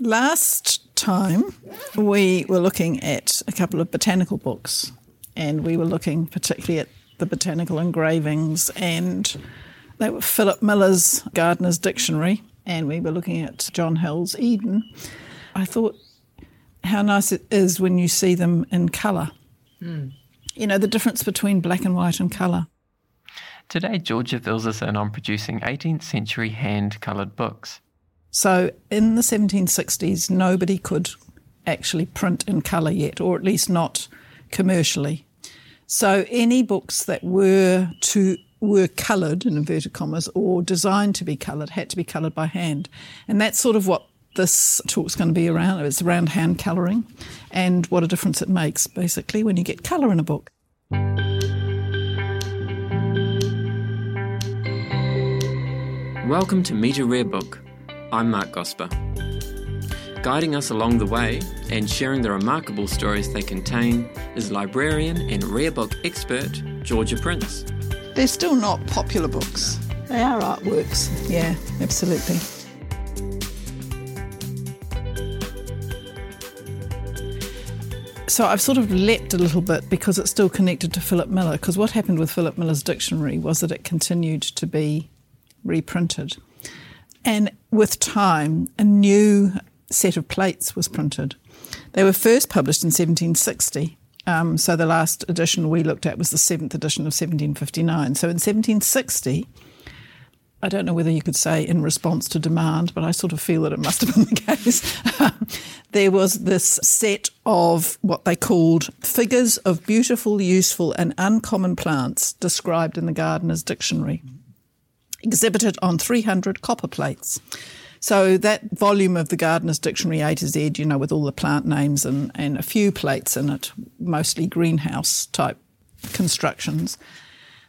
Last time we were looking at a couple of botanical books, and we were looking particularly at the botanical engravings, and they were Philip Miller's Gardener's Dictionary, and we were looking at John Hill's Eden. I thought how nice it is when you see them in colour. Mm. You know, the difference between black and white and colour. Today, Georgia fills us in on producing 18th century hand coloured books. So in the 1760s, nobody could actually print in colour yet, or at least not commercially. So any books that were to were coloured in inverted commas or designed to be coloured had to be coloured by hand, and that's sort of what this talk's going to be around. It's around hand colouring and what a difference it makes, basically, when you get colour in a book. Welcome to Meet a Rare Book I'm Mark Gosper. Guiding us along the way and sharing the remarkable stories they contain is librarian and rare book expert Georgia Prince. They're still not popular books. They are artworks. Yeah, absolutely. So I've sort of leapt a little bit because it's still connected to Philip Miller. Because what happened with Philip Miller's dictionary was that it continued to be reprinted. And with time, a new set of plates was printed. They were first published in 1760. Um, so the last edition we looked at was the seventh edition of 1759. So in 1760, I don't know whether you could say in response to demand, but I sort of feel that it must have been the case. there was this set of what they called figures of beautiful, useful, and uncommon plants described in the Gardener's Dictionary exhibited on 300 copper plates. So that volume of the Gardener's Dictionary A to Z, you know, with all the plant names and, and a few plates in it, mostly greenhouse type constructions,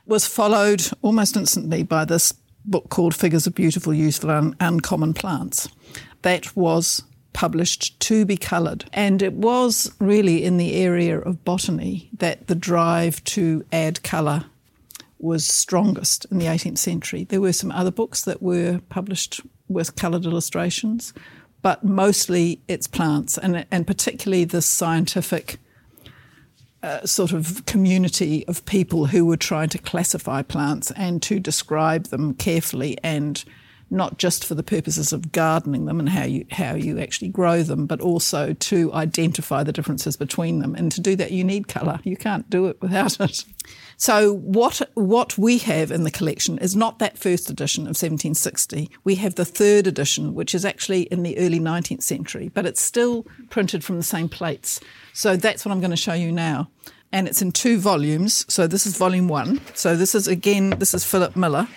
was followed almost instantly by this book called Figures of Beautiful, Useful and Uncommon Plants. That was published to be coloured. And it was really in the area of botany that the drive to add colour was strongest in the 18th century. There were some other books that were published with coloured illustrations, but mostly it's plants, and, and particularly the scientific uh, sort of community of people who were trying to classify plants and to describe them carefully and not just for the purposes of gardening them and how you how you actually grow them, but also to identify the differences between them. And to do that, you need colour. You can't do it without it. So what what we have in the collection is not that first edition of 1760. We have the third edition, which is actually in the early 19th century, but it's still printed from the same plates. So that's what I'm going to show you now. And it's in two volumes. So this is volume one. So this is again, this is Philip Miller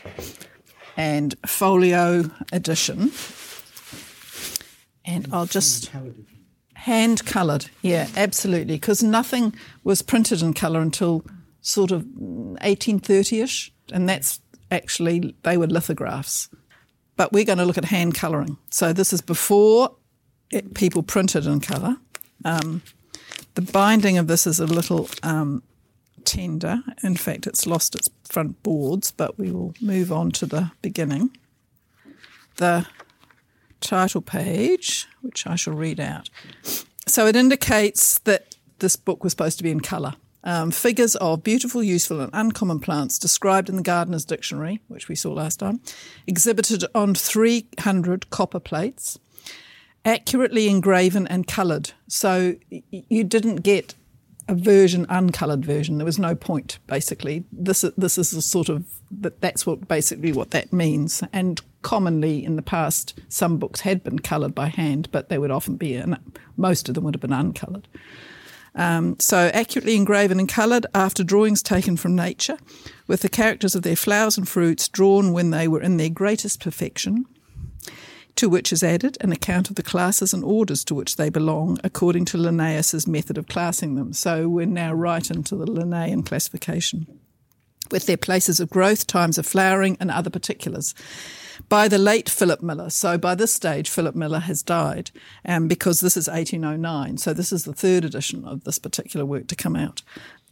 and folio edition. And I'll just hand coloured, yeah, absolutely, because nothing was printed in colour until sort of 1830ish, and that's actually they were lithographs. But we're going to look at hand colouring. So this is before it, people printed in colour. Um, the binding of this is a little um, tender. In fact, it's lost its front boards, but we will move on to the beginning. The title page, which I shall read out. So it indicates that this book was supposed to be in colour um, figures of beautiful, useful, and uncommon plants described in the Gardener's Dictionary, which we saw last time, exhibited on 300 copper plates, accurately engraven and coloured. So you didn't get a version, uncoloured version. There was no point, basically. This, this is a sort of, that that's what basically what that means. And commonly in the past, some books had been coloured by hand, but they would often be, and most of them would have been uncoloured. Um, so accurately engraven and coloured after drawings taken from nature, with the characters of their flowers and fruits drawn when they were in their greatest perfection, to which is added an account of the classes and orders to which they belong, according to Linnaeus's method of classing them. So we're now right into the Linnaean classification, with their places of growth, times of flowering, and other particulars by the late Philip Miller. So by this stage, Philip Miller has died, um, because this is 1809. So this is the third edition of this particular work to come out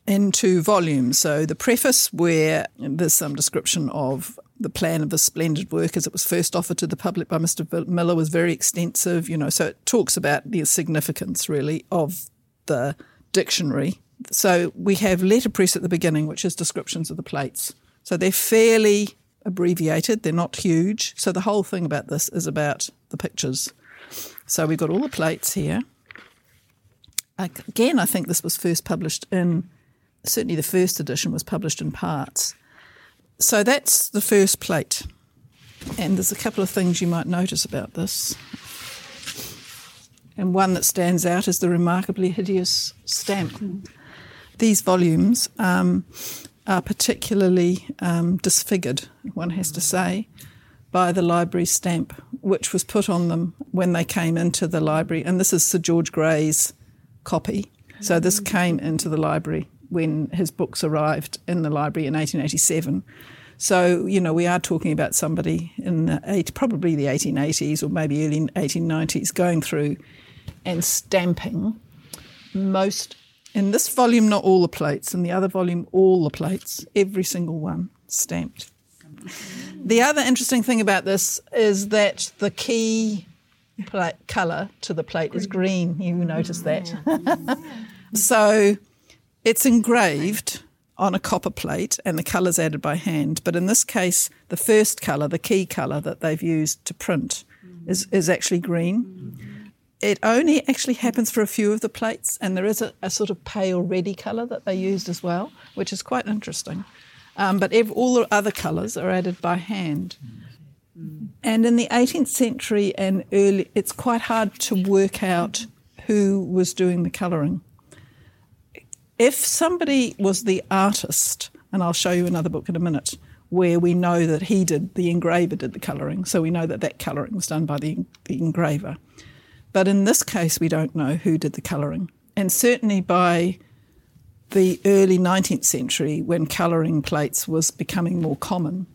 in two volumes. So the preface, where there's some description of the plan of the splendid work as it was first offered to the public by Mr. Miller was very extensive, you know, so it talks about the significance really of the dictionary. So we have letterpress at the beginning, which is descriptions of the plates. So they're fairly abbreviated, they're not huge. So the whole thing about this is about the pictures. So we've got all the plates here. Again, I think this was first published in, certainly the first edition was published in parts. So that's the first plate. And there's a couple of things you might notice about this. And one that stands out is the remarkably hideous stamp. These volumes um, are particularly um, disfigured, one has to say, by the library stamp, which was put on them when they came into the library. And this is Sir George Grey's copy. So this came into the library when his books arrived in the library in 1887. So, you know, we are talking about somebody in the eight, probably the 1880s or maybe early 1890s going through and stamping most, in this volume, not all the plates, in the other volume, all the plates, every single one stamped. The other interesting thing about this is that the key colour to the plate is green. You notice that. Mm. so it's engraved on a copper plate and the colours added by hand. But in this case, the first colour, the key colour that they've used to print, is, is actually green. It only actually happens for a few of the plates, and there is a, a sort of pale reddy colour that they used as well, which is quite interesting. Um, but all the other colours are added by hand. And in the 18th century and early, it's quite hard to work out who was doing the colouring. If somebody was the artist, and I'll show you another book in a minute, where we know that he did, the engraver did the colouring, so we know that that colouring was done by the, the engraver. But in this case, we don't know who did the colouring. And certainly by the early 19th century, when colouring plates was becoming more common,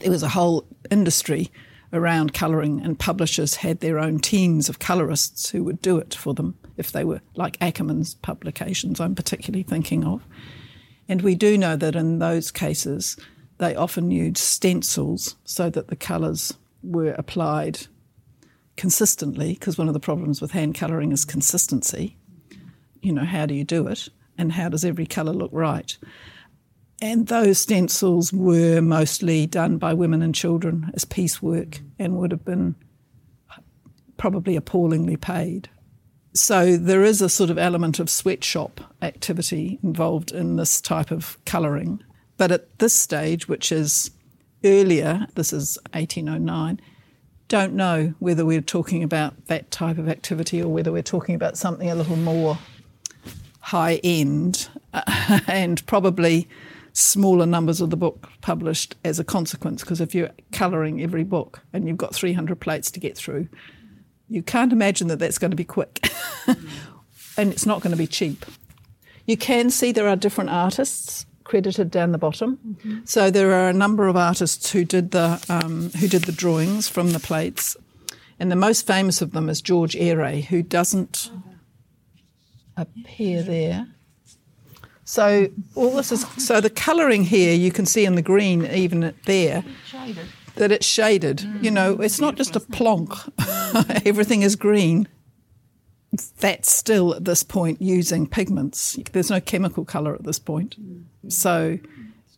there was a whole industry around colouring, and publishers had their own teams of colourists who would do it for them if they were like Ackermann's publications, I'm particularly thinking of. And we do know that in those cases, they often used stencils so that the colours were applied consistently, because one of the problems with hand colouring is consistency. You know, how do you do it? And how does every colour look right? And those stencils were mostly done by women and children as piecework and would have been probably appallingly paid. So there is a sort of element of sweatshop activity involved in this type of colouring. But at this stage, which is earlier, this is 1809, don't know whether we're talking about that type of activity or whether we're talking about something a little more high end and probably smaller numbers of the book published as a consequence. Because if you're colouring every book and you've got 300 plates to get through, you can't imagine that that's going to be quick. and it's not going to be cheap. You can see there are different artists credited down the bottom. Mm-hmm. So there are a number of artists who did the um, who did the drawings from the plates, and the most famous of them is George Ehret, who doesn't appear there. So all this is so the colouring here you can see in the green even there that it's shaded. Mm. You know, it's not just a plonk. Everything is green. That's still at this point using pigments. There's no chemical colour at this point, so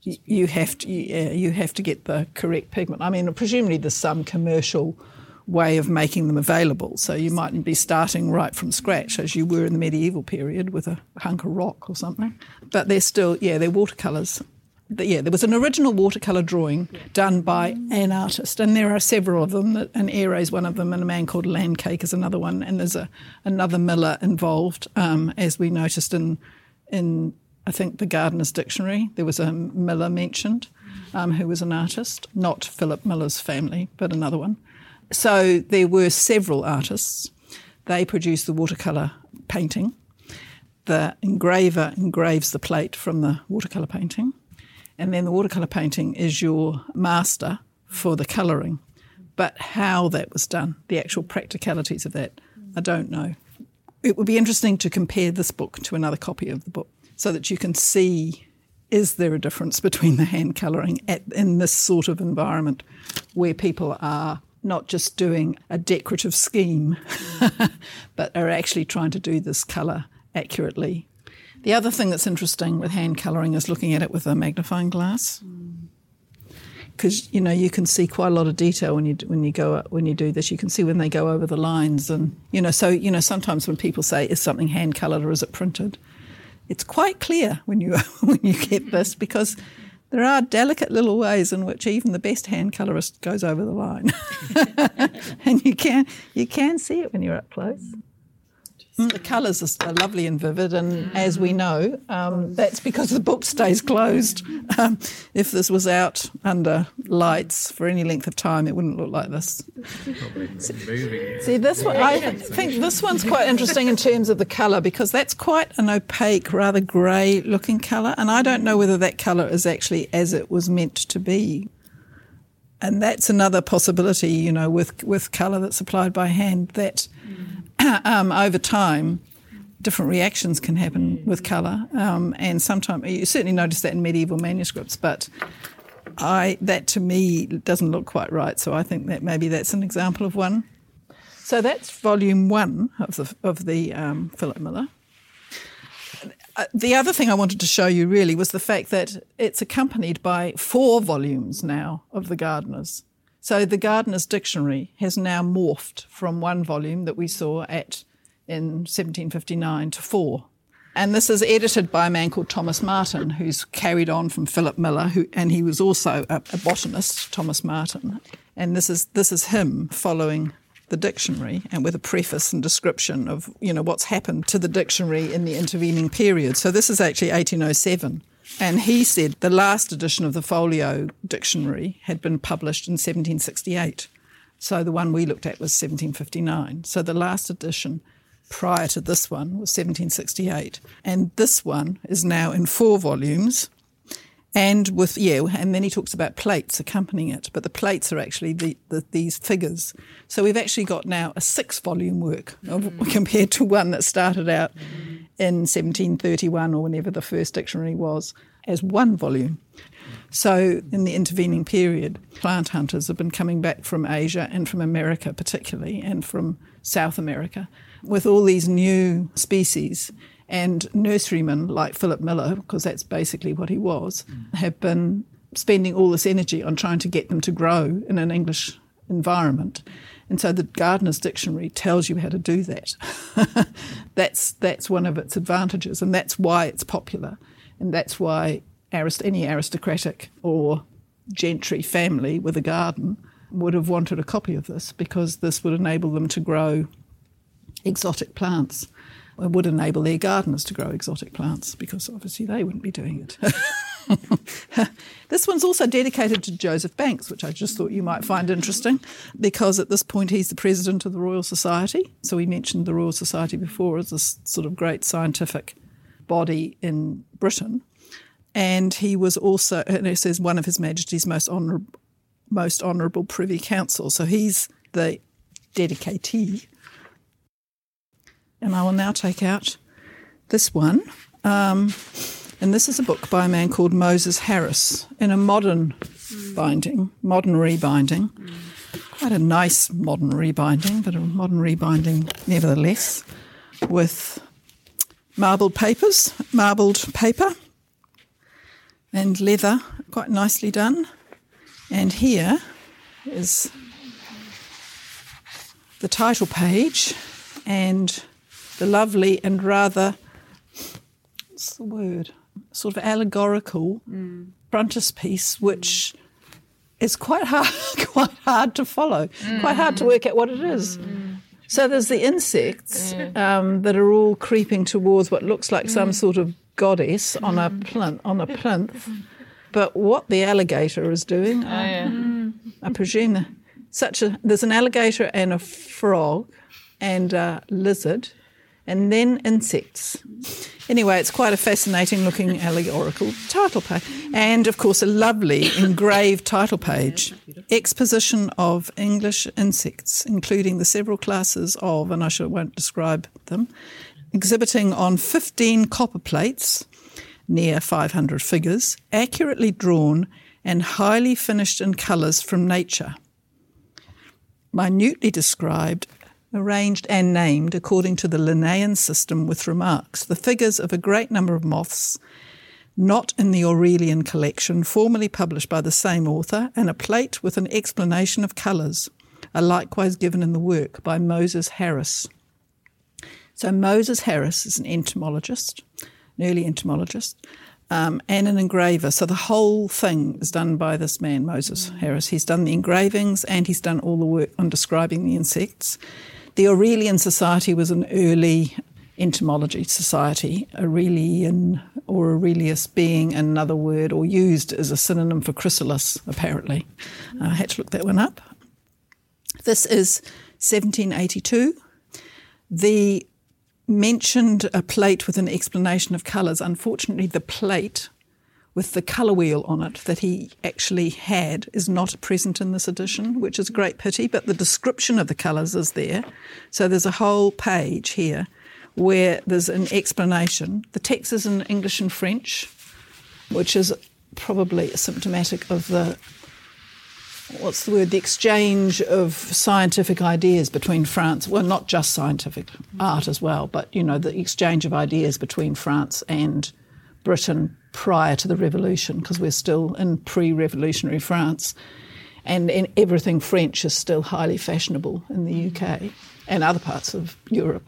you have to yeah, you have to get the correct pigment. I mean, presumably there's some commercial way of making them available. So you mightn't be starting right from scratch as you were in the medieval period with a hunk of rock or something. But they're still, yeah, they're watercolours. Yeah, there was an original watercolour drawing done by an artist, and there are several of them. An Ehret is one of them, and a man called Lancake is another one. And there's a another Miller involved, um, as we noticed in in I think the Gardener's Dictionary. There was a Miller mentioned, um, who was an artist, not Philip Miller's family, but another one. So there were several artists. They produced the watercolour painting. The engraver engraves the plate from the watercolour painting. And then the watercolour painting is your master for the colouring. But how that was done, the actual practicalities of that, I don't know. It would be interesting to compare this book to another copy of the book so that you can see is there a difference between the hand colouring in this sort of environment where people are not just doing a decorative scheme, but are actually trying to do this colour accurately. The other thing that's interesting with hand colouring is looking at it with a magnifying glass. Mm. Because you know you can see quite a lot of detail when you when you go when you do this. You can see when they go over the lines, and you know so you know sometimes when people say is something hand coloured or is it printed, it's quite clear when you when you get this because there are delicate little ways in which even the best hand colorist goes over the line, and you can you can see it when you're up close. Mm, the colours are lovely and vivid, and as we know, um, that's because the book stays closed. Um, if this was out under lights for any length of time, it wouldn't look like this. See, this one, I think this one's quite interesting in terms of the colour because that's quite an opaque, rather grey looking colour, and I don't know whether that colour is actually as it was meant to be. And that's another possibility, you know, with, with colour that's applied by hand that um, over time, different reactions can happen with colour, um, and sometimes you certainly notice that in medieval manuscripts. But I that to me doesn't look quite right, so I think that maybe that's an example of one. So that's volume one of the of the um, Philip Miller. Uh, the other thing I wanted to show you really was the fact that it's accompanied by four volumes now of the Gardeners. So the Gardener's Dictionary has now morphed from one volume that we saw at in 1759 to four. And this is edited by a man called Thomas Martin, who's carried on from Philip Miller, who, and he was also a, a botanist, Thomas Martin. And this is this is him following the dictionary and with a preface and description of you know what's happened to the dictionary in the intervening period. So this is actually 1807. And he said the last edition of the Folio Dictionary had been published in 1768. So the one we looked at was 1759. So the last edition prior to this one was 1768. And this one is now in four volumes. And with, yeah, and then he talks about plates accompanying it, but the plates are actually the, the these figures. So we've actually got now a six volume work of, mm. compared to one that started out in 1731 or whenever the first dictionary was as one volume. So, in the intervening period, plant hunters have been coming back from Asia and from America, particularly, and from South America, with all these new species. And nurserymen like Philip Miller, because that's basically what he was, mm. have been spending all this energy on trying to get them to grow in an English environment. And so the Gardener's Dictionary tells you how to do that. that's, that's one of its advantages, and that's why it's popular. And that's why arist- any aristocratic or gentry family with a garden would have wanted a copy of this because this would enable them to grow exotic plants. Would enable their gardeners to grow exotic plants because obviously they wouldn't be doing it. this one's also dedicated to Joseph Banks, which I just thought you might find interesting because at this point he's the president of the Royal Society. So we mentioned the Royal Society before as this sort of great scientific body in Britain. And he was also, and it says, one of His Majesty's most honourable, most honourable Privy Council. So he's the dedicatee. And I will now take out this one. Um, and this is a book by a man called Moses Harris in a modern binding, modern rebinding. Quite a nice modern rebinding, but a modern rebinding nevertheless, with marbled papers, marbled paper, and leather, quite nicely done. And here is the title page and the lovely and rather, what's the word? Sort of allegorical mm. frontispiece, which is quite hard, quite hard to follow, mm. quite hard to work out what it is. Mm. So there's the insects um, that are all creeping towards what looks like some mm. sort of goddess on a mm. plinth. On a plinth. But what the alligator is doing, oh, yeah. I presume such a there's an alligator and a frog and a lizard and then insects. Anyway, it's quite a fascinating looking allegorical title page. And of course, a lovely engraved title page exposition of English insects, including the several classes of, and I won't describe them, exhibiting on 15 copper plates near 500 figures, accurately drawn and highly finished in colours from nature. Minutely described, arranged and named according to the Linnaean system with remarks, the figures of a great number of moths not in the Aurelian collection, formerly published by the same author, and a plate with an explanation of colours, are likewise given in the work by Moses Harris. So Moses Harris is an entomologist, an early entomologist, um, and an engraver. So the whole thing is done by this man, Moses Harris. He's done the engravings and he's done all the work on describing the insects. The Aurelian Society was an early entomology society, Aurelian or Aurelius being another word or used as a synonym for chrysalis, apparently. I had to look that one up. This is 1782. The mentioned a plate with an explanation of colours. Unfortunately, the plate with the colour wheel on it that he actually had is not present in this edition, which is a great pity, but the description of the colours is there. So there's a whole page here where there's an explanation. The text is in English and French, which is probably symptomatic of the what's the word? The exchange of scientific ideas between France, well, not just scientific art as well, but you know, the exchange of ideas between France and Britain prior to the revolution, because we're still in pre revolutionary France. And, and everything French is still highly fashionable in the UK and other parts of Europe.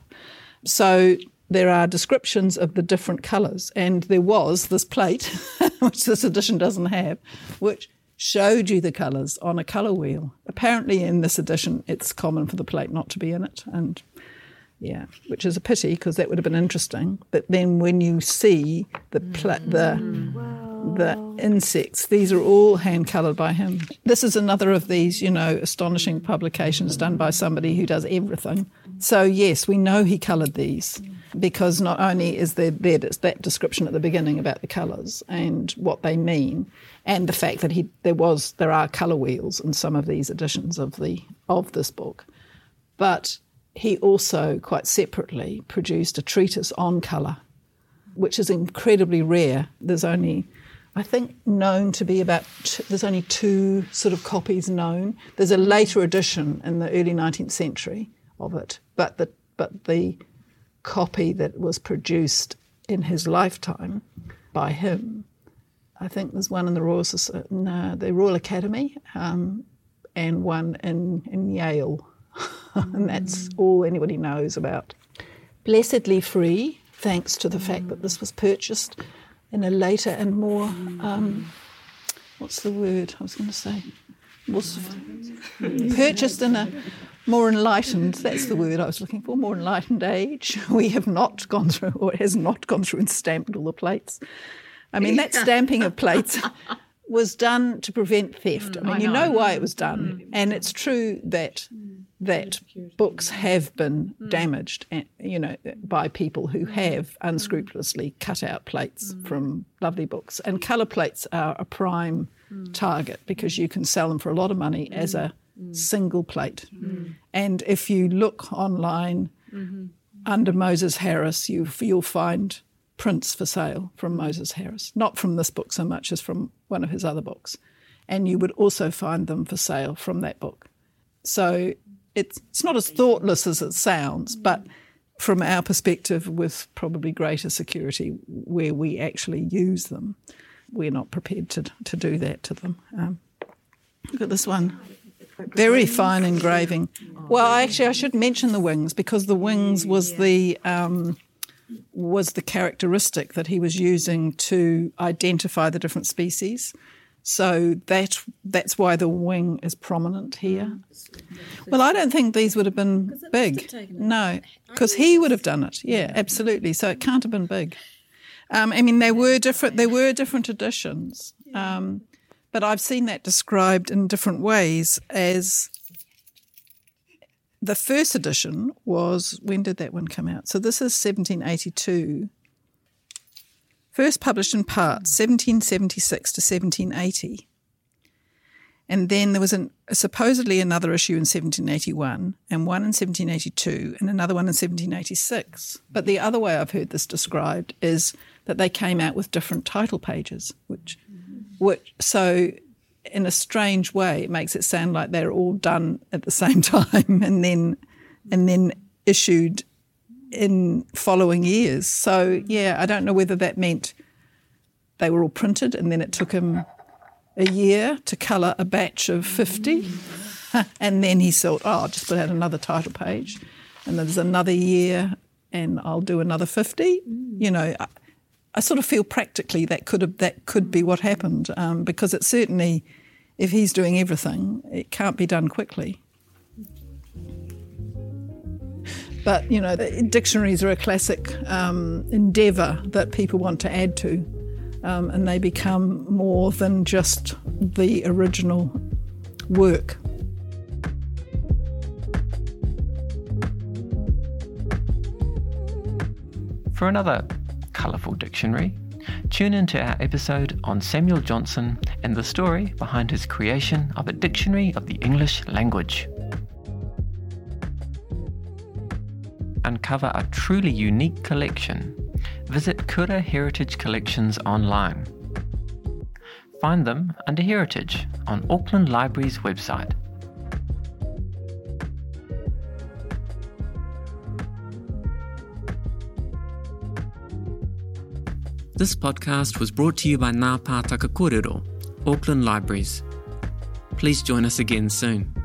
So there are descriptions of the different colours, and there was this plate, which this edition doesn't have, which showed you the colours on a colour wheel. Apparently, in this edition, it's common for the plate not to be in it, and yeah, which is a pity because that would have been interesting. But then when you see the pla- mm. the the insects, these are all hand coloured by him. This is another of these, you know, astonishing publications done by somebody who does everything. So yes, we know he coloured these because not only is there, there that description at the beginning about the colours and what they mean, and the fact that he there was there are colour wheels in some of these editions of the of this book, but he also quite separately produced a treatise on colour, which is incredibly rare. There's only I think known to be about there's only two sort of copies known. There's a later edition in the early 19th century of it, but the but the copy that was produced in his lifetime by him I think there's one in the Royal, uh, the Royal Academy um, and one in, in Yale. and that's all anybody knows about. Blessedly free, thanks to the fact that this was purchased in a later and more, um, what's the word I was going to say? Was purchased in a more enlightened, that's the word I was looking for, more enlightened age. We have not gone through, or has not gone through and stamped all the plates. I mean, that stamping of plates was done to prevent theft. I mean, I you know why it was done, mm. and it's true that that books have been mm. damaged, eh, you know, by people who mm. have unscrupulously cut out plates from lovely books. And colour plates are a prime target because you can sell them for a lot of money as a single plate. And if you look online mm-hmm. under Moses Harris, you you'll find prints for sale from Moses Harris, not from this book so much as from one of his other books. And you would also find them for sale from that book. So it's, it's not as thoughtless as it sounds, but from our perspective, with probably greater security where we actually use them, we're not prepared to, to do that to them. Um, look at this one. Very fine engraving. Well, actually, I should mention the wings because the wings was the um, was the characteristic that he was using to identify the different species. So that that's why the wing is prominent here. Well, I don't think these would have been big. No, because he would have done it. Yeah, absolutely. So it can't have been big. Um, I mean, there were different. There were different editions, um, but I've seen that described in different ways as the first edition was when did that one come out? So this is 1782. First published in parts, 1776 to 1780. And then there was an, supposedly another issue in 1781, and one in 1782, and another one in 1786. But the other way I've heard this described is that they came out with different title pages, which, which so in a strange way, it makes it sound like they're all done at the same time, and then and then issued in following years. So yeah, I don't know whether that meant they were all printed, and then it took him a year to colour a batch of 50. and then he thought, oh, I'll just put out another title page. And there's another year and I'll do another 50. You know, I, I, sort of feel practically that could have, that could be what happened um, because it certainly, if he's doing everything, it can't be done quickly. But, you know, dictionaries are a classic um, endeavour that people want to add to um, and they become more than just the original work. For another colourful dictionary, tune into our episode on Samuel Johnson and the story behind his creation of a dictionary of the English language. Uncover a truly unique collection visit Kura Heritage Collections online. Find them under Heritage on Auckland Library's website. This podcast was brought to you by Ngā Pātaka Kōrero, Auckland Libraries. Please join us again soon.